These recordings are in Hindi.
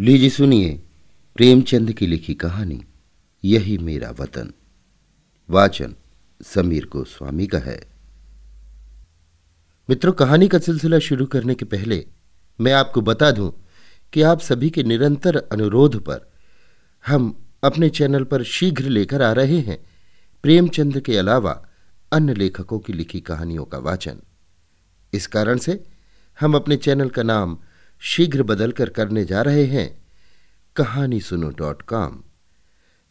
लीजिए, सुनिए, प्रेमचंद की लिखी कहानी, यही मेरा वतन। वाचन समीर गोस्वामी का है। मित्रों, कहानी का सिलसिला शुरू करने के पहले मैं आपको बता दूँ कि आप सभी के निरंतर अनुरोध पर हम अपने चैनल पर शीघ्र लेकर आ रहे हैं प्रेमचंद के अलावा अन्य लेखकों की लिखी कहानियों का वाचन। इस कारण से हम अपने चैनल का नाम शीघ्र बदलकर करने जा रहे हैं। कहानी सुनो डॉट कॉम।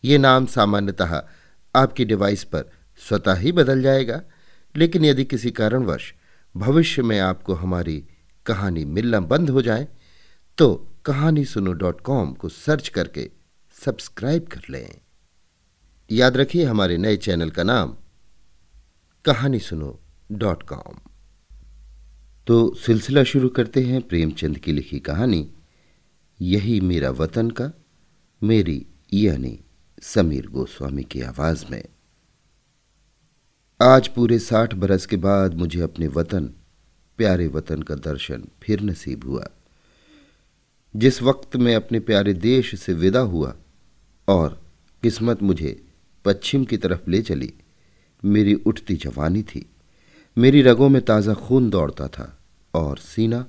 ये नाम सामान्यतः आपकी डिवाइस पर स्वतः ही बदल जाएगा, लेकिन यदि किसी कारणवश भविष्य में आपको हमारी कहानी मिलना बंद हो जाए तो कहानी सुनो डॉट कॉम को सर्च करके सब्सक्राइब कर लें। याद रखिए हमारे नए चैनल का नाम कहानी सुनो डॉट कॉम। तो सिलसिला शुरू करते हैं प्रेमचंद की लिखी कहानी, यही मेरा वतन का, मेरी यानी समीर गोस्वामी की आवाज़ में। आज पूरे साठ बरस के बाद मुझे अपने वतन, प्यारे वतन का दर्शन फिर नसीब हुआ। जिस वक्त मैं अपने प्यारे देश से विदा हुआ और किस्मत मुझे पश्चिम की तरफ़ ले चली, मेरी उठती जवानी थी, मेरी रगों में ताज़ा खून दौड़ता था। और सीना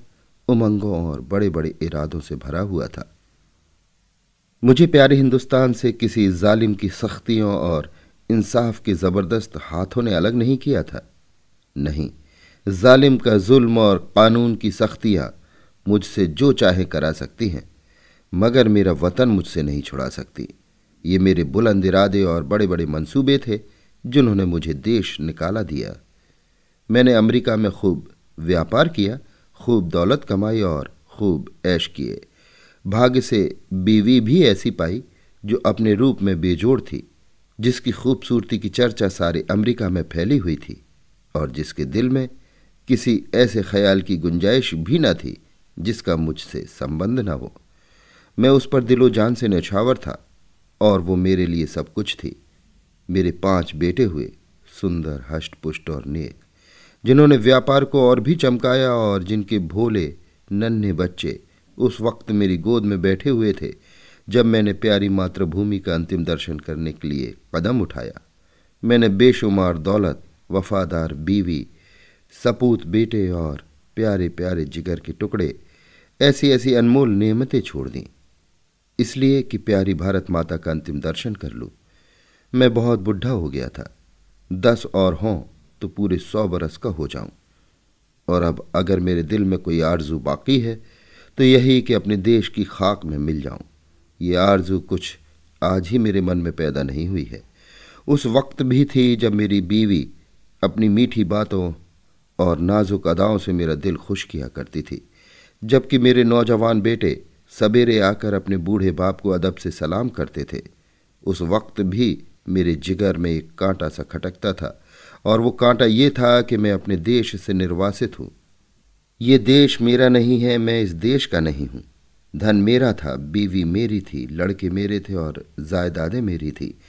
उमंगों और बड़े बड़े इरादों से भरा हुआ था। मुझे प्यारे हिंदुस्तान से किसी जालिम की सख्तियों और इंसाफ के ज़बरदस्त हाथों ने अलग नहीं किया था। नहीं, जालिम का जुल्म और कानून की सख्तियाँ मुझसे जो चाहे करा सकती हैं, मगर मेरा वतन मुझसे नहीं छुड़ा सकती। ये मेरे बुलंद इरादे और बड़े बड़े मंसूबे थे, जिन्होंने मुझे देश निकाला दिया। मैंने अमेरिका में खूब व्यापार किया, खूब दौलत कमाई और खूब ऐश किए। भाग्य से बीवी भी ऐसी पाई, जो अपने रूप में बेजोड़ थी, जिसकी खूबसूरती की चर्चा सारे अमेरिका में फैली हुई थी, और जिसके दिल में किसी ऐसे ख्याल की गुंजाइश भी न थी, जिसका मुझसे संबंध न हो। मैं उस पर दिलो जान से नछावर था, और वो मेरे लिए सब कुछ थी। मेरे पाँच बेटे हुए, सुंदर हष्ट पुष्ट और नेक जिन्होंने व्यापार को और भी चमकाया और जिनके भोले नन्हे बच्चे उस वक्त मेरी गोद में बैठे हुए थे, जब मैंने प्यारी मातृभूमि का अंतिम दर्शन करने के लिए कदम उठाया। मैंने बेशुमार दौलत, वफादार बीवी, सपूत बेटे और प्यारे प्यारे जिगर के टुकड़े ऐसी ऐसी अनमोल नियमतें छोड़ दी। इसलिए कि प्यारी भारत माता का अंतिम दर्शन कर लूँ। मैं बहुत बुढ़ा हो गया था। दस और हों तो पूरे सौ बरस का हो जाऊँ। और अब अगर मेरे दिल में कोई आरज़ू बाकी है तो यही कि अपने देश की खाक में मिल जाऊँ। ये आरज़ू कुछ आज ही मेरे मन में पैदा नहीं हुई है। उस वक्त भी थी जब मेरी बीवी अपनी मीठी बातों और नाजुक अदाओं से मेरा दिल खुश किया करती थी, जबकि मेरे नौजवान बेटे सवेरे आकर अपने बूढ़े बाप को अदब से सलाम करते थे। उस वक्त भी मेरे जिगर में एक कांटा सा खटकता था। और वो कांटा ये था कि मैं अपने देश से निर्वासित हूँ। ये देश मेरा नहीं है, मैं इस देश का नहीं हूँ। धन मेरा था, बीवी मेरी थी, लड़के मेरे थे और जायदादें मेरी थी।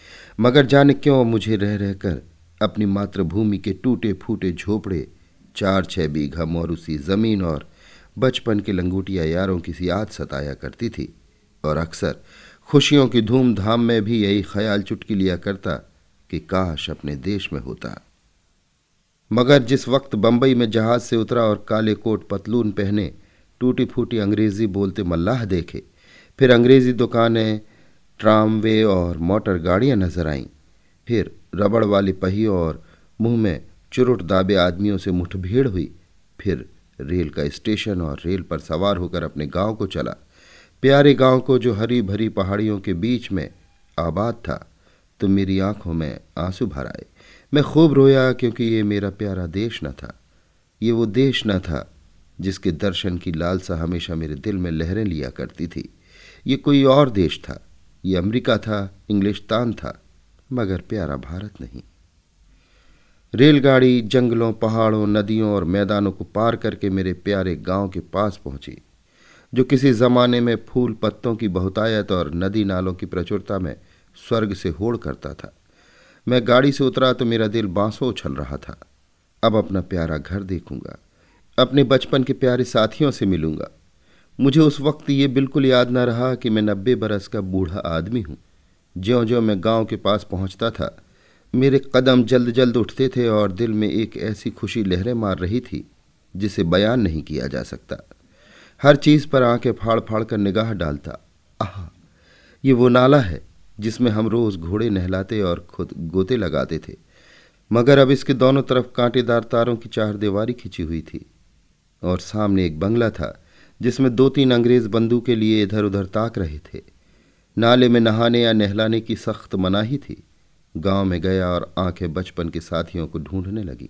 मगर जाने क्यों मुझे रह रहकर अपनी मातृभूमि के टूटे फूटे झोपड़े चार छह बीघा मोरूसी ज़मीन और बचपन के लंगूटिया यारों की सी याद सताया करती थी। और अक्सर खुशियों की धूमधाम में भी यही ख्याल चुटकी लिया करता कि काश अपने देश में होता। मगर जिस वक्त बंबई में जहाज़ से उतरा और काले कोट पतलून पहने टूटी फूटी अंग्रेज़ी बोलते मल्लाह देखे, फिर अंग्रेज़ी दुकानें, ट्रामवे और मोटर गाड़ियाँ नज़र आईं। फिर रबड़ वाली पहियों और मुँह में चुरुट दाबे आदमियों से मुठभेड़ हुई। फिर रेल का स्टेशन और रेल पर सवार होकर अपने गाँव को चला। प्यारे गाँव को जो हरी भरी पहाड़ियों के बीच में आबाद था तो मेरी आँखों में आँसू भर आए। मैं खूब रोया क्योंकि ये मेरा प्यारा देश न था। ये वो देश न था जिसके दर्शन की लालसा हमेशा मेरे दिल में लहरें लिया करती थी। ये कोई और देश था। ये अमेरिका था, इंग्लिशतान था, मगर प्यारा भारत नहीं। रेलगाड़ी जंगलों, पहाड़ों, नदियों और मैदानों को पार करके मेरे प्यारे गाँव के पास पहुँची, जो किसी जमाने में फूल पत्तों की बहुतायत और नदी नालों की प्रचुरता में स्वर्ग से होड़ करता था। मैं गाड़ी से उतरा तो मेरा दिल बांसों उछल रहा था। अब अपना प्यारा घर देखूँगा। अपने बचपन के प्यारे साथियों से मिलूँगा। मुझे उस वक्त ये बिल्कुल याद न रहा कि मैं नब्बे बरस का बूढ़ा आदमी हूँ। ज्यो ज्यो मैं गाँव के पास पहुँचता था, मेरे कदम जल्द जल्द उठते थे और दिल में एक ऐसी खुशी लहरें मार रही थी, जिसे बयान नहीं किया जा सकता। हर चीज़ पर आँखें फाड़ फाड़ कर निगाह डालता, आह, ये वो नाला है जिसमें हम रोज घोड़े नहलाते और खुद गोते लगाते थे। मगर अब इसके दोनों तरफ़ कांटेदार तारों की चार दीवारी खिंची हुई थी और सामने एक बंगला था, जिसमें दो तीन अंग्रेज़ बंदू के लिए इधर उधर ताक रहे थे। नाले में नहाने या नहलाने की सख्त मनाही थी। गाँव में गया और आँखें बचपन के साथियों को ढूँढने लगी।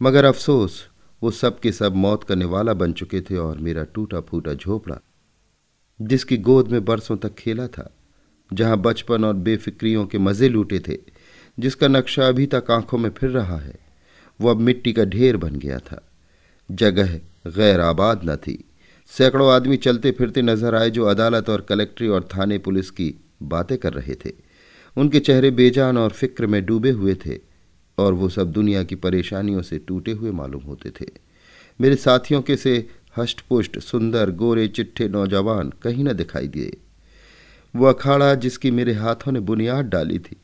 मगर अफसोस, वो सब के सब मौत का निवाला बन चुके थे और मेरा टूटा फूटा झोपड़ा, जिसकी गोद में बरसों तक खेला था। जहाँ बचपन और बेफिक्रियों के मज़े लूटे थे, जिसका नक्शा अभी तक आँखों में फिर रहा है, वो अब मिट्टी का ढेर बन गया था। जगह गैर आबाद न थी। सैकड़ों आदमी चलते फिरते नज़र आए जो अदालत और कलेक्ट्री और थाने पुलिस की बातें कर रहे थे। उनके चेहरे बेजान और फ़िक्र में डूबे हुए थे, और वो सब दुनिया की परेशानियों से टूटे हुए मालूम होते थे। मेरे साथियों के से हष्टपुष्ट, सुंदर, गोरे, चिट्ठे नौजवान कहीं न दिखाई दिए। वो अखाड़ा जिसकी मेरे हाथों ने बुनियाद डाली थी।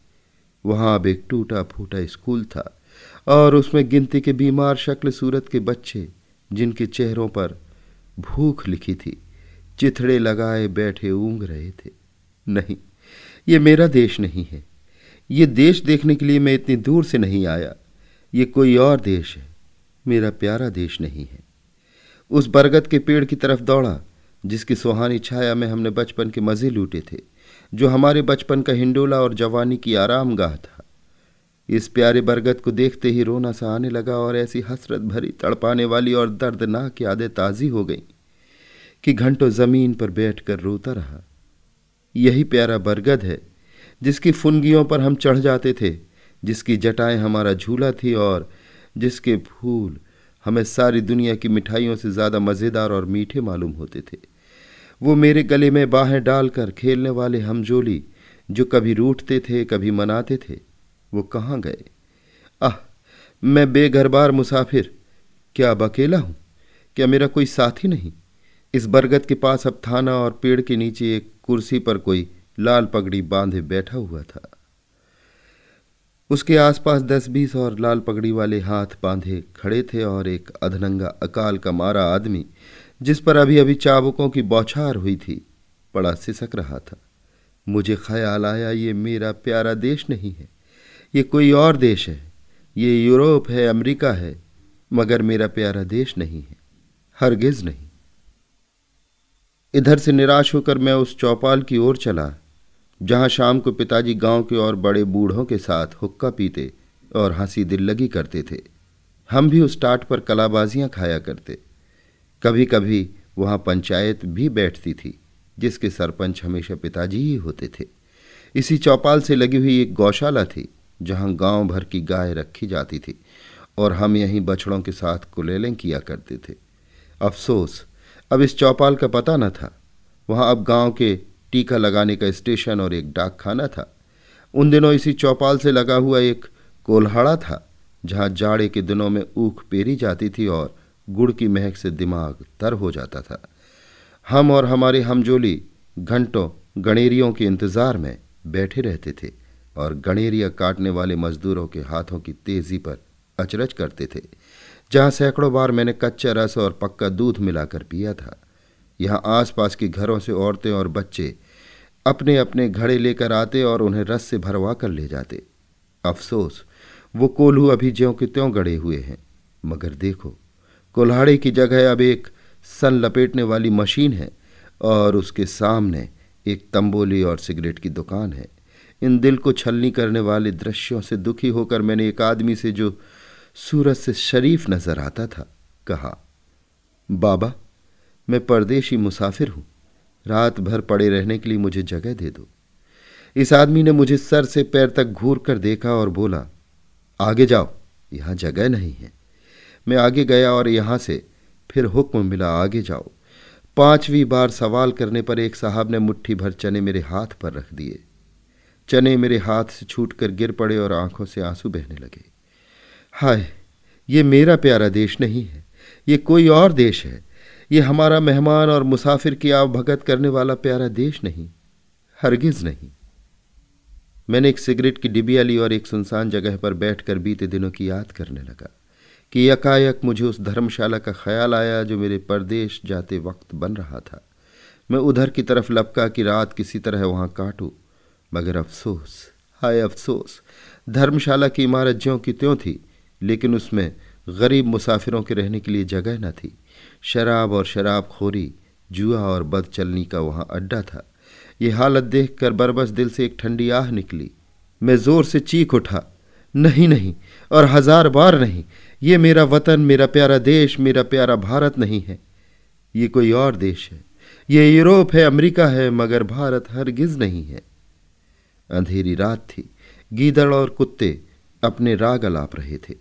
वहाँ अब एक टूटा फूटा स्कूल था और उसमें गिनती के बीमार शक्ल सूरत के बच्चे, जिनके चेहरों पर भूख लिखी थी, चिथड़े लगाए बैठे ऊंग रहे थे। नहीं, ये मेरा देश नहीं है। ये देश देखने के लिए मैं इतनी दूर से नहीं आया। ये कोई और देश है। मेरा प्यारा देश नहीं है। उस बरगद के पेड़ की तरफ़ दौड़ा। जिसकी सुहानी छाया में हमने बचपन के मज़े लूटे थे, जो हमारे बचपन का हिंडोला और जवानी की आराम गाह था। इस प्यारे बरगद को देखते ही रोना सा आने लगा और ऐसी हसरत भरी तड़पाने वाली और दर्दनाक यादें ताज़ी हो गईं कि घंटों ज़मीन पर बैठकर रोता रहा। यही प्यारा बरगद है, जिसकी फुनगियों पर हम चढ़ जाते थे, जिसकी जटाएँ हमारा झूला थी और जिसके फूल हमें सारी दुनिया की मिठाइयों से ज़्यादा मज़ेदार और मीठे मालूम होते थे। वो मेरे गले में बाहें डालकर खेलने वाले हमजोली, जो कभी रूठते थे, कभी मनाते थे, वो कहाँ गए? आह, मैं बेघरबार मुसाफिर। क्या अब अकेला हूँ? क्या मेरा कोई साथी नहीं? इस बरगद के पास अब थाना और पेड़ के नीचे एक कुर्सी पर कोई लाल पगड़ी बांधे बैठा हुआ था। उसके आसपास दस बीस और लाल पगड़ी वाले हाथ बांधे खड़े थे और एक अधनंगा अकाल का मारा आदमी, जिस पर अभी अभी चाबुकों की बौछार हुई थी बड़ा सिसक रहा था। मुझे ख्याल आया, ये मेरा प्यारा देश नहीं है। ये कोई और देश है। ये यूरोप है, अमेरिका है, मगर मेरा प्यारा देश नहीं है। हरगिज नहीं। इधर से निराश होकर मैं उस चौपाल की ओर चला। जहाँ शाम को पिताजी गाँव के और बड़े बूढ़ों के साथ हुक्का पीते और हँसी दिल लगी करते थे। हम भी उस टाट पर कलाबाजियाँ खाया करते। कभी कभी वहाँ पंचायत भी बैठती थी, जिसके सरपंच हमेशा पिताजी ही होते थे। इसी चौपाल से लगी हुई एक गौशाला थी, जहाँ गाँव भर की गाय रखी जाती थी और हम यहीं बछड़ों के साथ कुलेलें किया करते थे। अफसोस, अब इस चौपाल का पता न था। वहाँ अब गाँव के टीका लगाने का स्टेशन और एक डाक खाना था। उन दिनों इसी चौपाल से लगा हुआ एक कोल्हाड़ा था, जहाँ जाड़े के दिनों में ऊख पेरी जाती थी और गुड़ की महक से दिमाग तर हो जाता था। हम और हमारे हमजोली घंटों गणेरियों के इंतज़ार में बैठे रहते थे और गणेरिया काटने वाले मजदूरों के हाथों की तेज़ी पर अचरज करते थे, जहाँ सैकड़ों बार मैंने कच्चा रस और पक्का दूध मिलाकर पिया था। यहाँ आसपास के घरों से औरतें और बच्चे अपने अपने घड़े लेकर आते और उन्हें रस से भरवा कर ले जाते। अफसोस, वो कोल्हू अभी ज्यों के त्यों गड़े हुए हैं। मगर देखो, कोल्हाड़े की जगह अब एक सन लपेटने वाली मशीन है और उसके सामने एक तंबोली और सिगरेट की दुकान है। इन दिल को छलनी करने वाले दृश्यों से दुखी होकर मैंने एक आदमी से जो सूरज से शरीफ नज़र आता था, कहा, बाबा मैं परदेशी मुसाफिर हूँ। रात भर पड़े रहने के लिए मुझे जगह दे दो। इस आदमी ने मुझे सर से पैर तक घूर कर देखा और बोला, आगे जाओ, यहाँ जगह नहीं है। मैं आगे गया और यहाँ से फिर हुक्म मिला, आगे जाओ। पांचवी बार सवाल करने पर एक साहब ने मुट्ठी भर चने मेरे हाथ पर रख दिए। चने मेरे हाथ से छूटकर गिर पड़े और आँखों से आँसू बहने लगे। हाय, ये मेरा प्यारा देश नहीं है, ये कोई और देश है। ये हमारा मेहमान और मुसाफिर की आव भगत करने वाला प्यारा देश नहीं, हरगिज नहीं। मैंने एक सिगरेट की डिबिया ली और एक सुनसान जगह पर बैठकर बीते दिनों की याद करने लगा कि यकायक मुझे उस धर्मशाला का ख्याल आया जो मेरे परदेश जाते वक्त बन रहा था। मैं उधर की तरफ़ लपका कि रात किसी तरह वहाँ काटूं, मगर अफसोस, हाय अफसोस, धर्मशाला की इमारत ज्यों की त्यों थी, लेकिन उसमें गरीब मुसाफिरों के रहने के लिए जगह न थी। शराब और शराब खोरी जुआ और बद चलनी का वहाँ अड्डा था। ये हालत देखकर बरबस दिल से एक ठंडी आह निकली। मैं ज़ोर से चीख उठा, नहीं नहीं, और हज़ार बार नहीं, ये मेरा वतन, मेरा प्यारा देश, मेरा प्यारा भारत नहीं है। ये कोई और देश है, ये यूरोप है, अमेरिका है, मगर भारत हरगिज नहीं है। अंधेरी रात थी। गीदड़ और कुत्ते अपने राग अलाप रहे थे।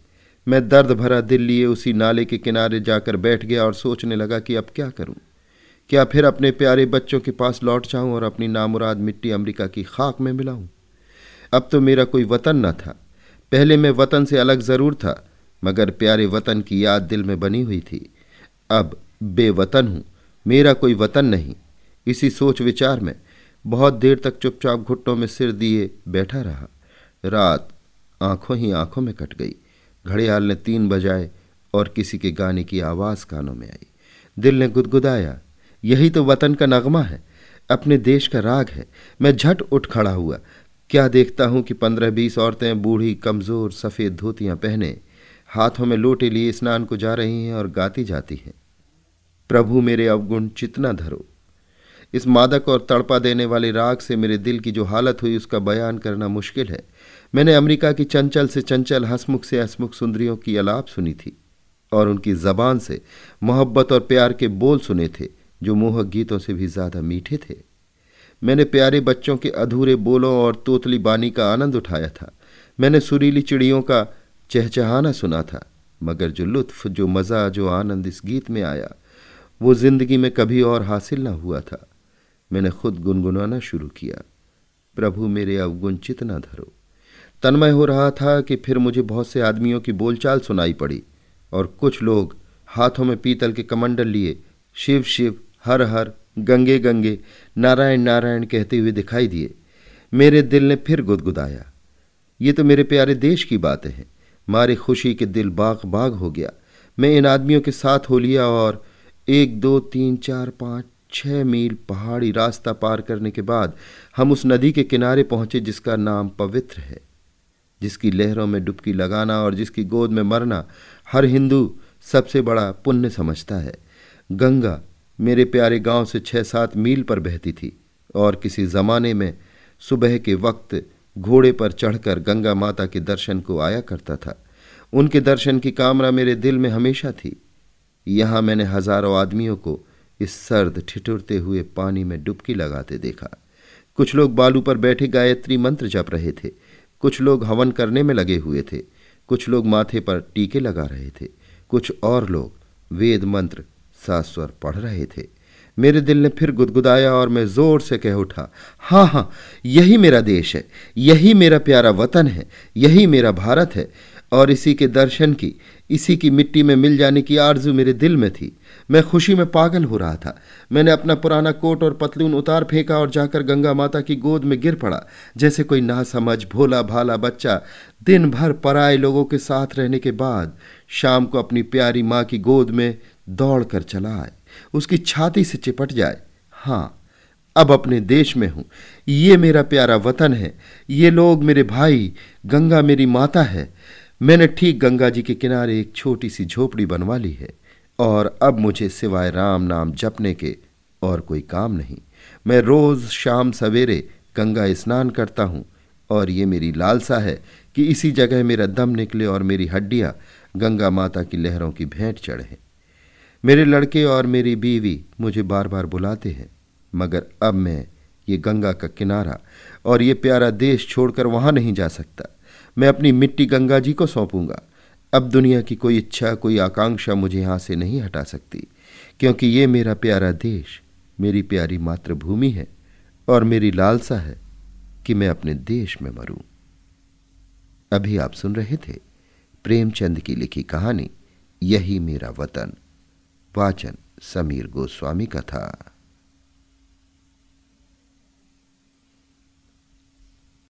मैं दर्द भरा दिल लिए उसी नाले के किनारे जाकर बैठ गया और सोचने लगा कि अब क्या करूँ। क्या फिर अपने प्यारे बच्चों के पास लौट जाऊँ और अपनी नामुराद मिट्टी अमेरिका की खाक में मिलाऊं? अब तो मेरा कोई वतन न था। पहले मैं वतन से अलग ज़रूर था, मगर प्यारे वतन की याद दिल में बनी हुई थी। अब बेवतन हूँ, मेरा कोई वतन नहीं। इसी सोच विचार में बहुत देर तक चुपचाप घुट्टों में सिर दिए बैठा रहा। रात आँखों ही आँखों में कट गई। घड़ियाल ने तीन बजाए और किसी के गाने की आवाज़ कानों में आई। दिल ने गुदगुदाया, यही तो वतन का नगमा है, अपने देश का राग है। मैं झट उठ खड़ा हुआ, क्या देखता हूँ कि पंद्रह बीस औरतें बूढ़ी, कमज़ोर, सफ़ेद धोतियाँ पहने, हाथों में लोटे लिए स्नान को जा रही हैं और गाती जाती हैं। प्रभु मेरे अवगुण, चितना धरो। इस मादक और तड़पा देने वाले राग से मेरे दिल की जो हालत हुई, उसका बयान करना मुश्किल है। मैंने अमेरिका की चंचल से चंचल, हसमुख से हसमुख सुंदरियों की अलाप सुनी थी और उनकी जबान से मोहब्बत और प्यार के बोल सुने थे, जो मोहक गीतों से भी ज़्यादा मीठे थे। मैंने प्यारे बच्चों के अधूरे बोलों और तोतली बानी का आनंद उठाया था। मैंने सुरीली चिड़ियों का चहचहाना सुना था, मगर जो लुत्फ, जो मज़ा, जो आनंद इस गीत में आया, वो ज़िंदगी में कभी और हासिल न हुआ था। मैंने खुद गुनगुनाना शुरू किया, प्रभु मेरे अवगुण चितना धरो। तन्मय हो रहा था कि फिर मुझे बहुत से आदमियों की बोलचाल सुनाई पड़ी और कुछ लोग हाथों में पीतल के कमंडल लिए शिव शिव, हर हर, गंगे गंगे, नारायण नारायण कहते हुए दिखाई दिए। मेरे दिल ने फिर गुदगुदाया। ये तो मेरे प्यारे देश की बातें हैं। मारे खुशी के दिल बाग बाग हो गया। मैं इन आदमियों के साथ हो लिया और एक, दो, तीन, चार, पाँच छः मील पहाड़ी रास्ता पार करने के बाद हम उस नदी के किनारे पहुँचे जिसका नाम पवित्र है। जिसकी लहरों में डुबकी लगाना और जिसकी गोद में मरना हर हिंदू सबसे बड़ा पुण्य समझता है। गंगा मेरे प्यारे गाँव से छः सात मील पर बहती थी और किसी ज़माने में सुबह के वक्त घोड़े पर चढ़कर गंगा माता के दर्शन को आया करता था। उनके दर्शन की कामना मेरे दिल में हमेशा थी। यहाँ मैंने हज़ारों आदमियों को इस सर्द ठिठुरते हुए पानी में डुबकी लगाते देखा। कुछ लोग बालू पर बैठे गायत्री मंत्र जप रहे थे। कुछ लोग हवन करने में लगे हुए थे। कुछ लोग माथे पर टीके लगा रहे थे। कुछ और लोग वेद मंत्र सास्वर पढ़ रहे थे। मेरे दिल ने फिर गुदगुदाया और मैं ज़ोर से कह उठा हाँ हाँ यही मेरा देश है, यही मेरा प्यारा वतन है, यही मेरा भारत है और इसी के दर्शन की इसी की मिट्टी में मिल जाने की आरज़ू मेरे दिल में थी। मैं खुशी में पागल हो रहा था। मैंने अपना पुराना कोट और पतलून उतार फेंका और जाकर गंगा माता की गोद में गिर पड़ा। जैसे कोई ना समझ भोला भाला बच्चा दिन भर पराए लोगों के साथ रहने के बाद शाम को अपनी प्यारी माँ की गोद में दौड़ कर चला आए। उसकी छाती से चिपट जाए। हाँ अब अपने देश में हूँ। ये मेरा प्यारा वतन है। ये लोग मेरे भाई, गंगा मेरी माता है। मैंने ठीक गंगा जी के किनारे एक छोटी सी झोपड़ी बनवा ली है, और अब मुझे सिवाय राम नाम जपने के और कोई काम नहीं। मैं रोज शाम सवेरे गंगा स्नान करता हूँ, और ये मेरी लालसा है कि इसी जगह मेरा दम निकले और मेरी हड्डियाँ गंगा माता की लहरों की भेंट चढ़ें मेरे लड़के और मेरी बीवी मुझे बार बार बुलाते हैं, मगर अब मैं ये गंगा का किनारा और ये प्यारा देश छोड़कर वहाँ नहीं जा सकता। मैं अपनी मिट्टी गंगा जी को सौंपूँगा। अब दुनिया की कोई इच्छा, कोई आकांक्षा मुझे यहाँ से नहीं हटा सकती, क्योंकि ये मेरा प्यारा देश, मेरी प्यारी मातृभूमि है और मेरी लालसा है कि मैं अपने देश में मरूं। अभी आप सुन रहे थे प्रेमचंद की लिखी कहानी, यही मेरा वतन, वाचन समीर गोस्वामी का था।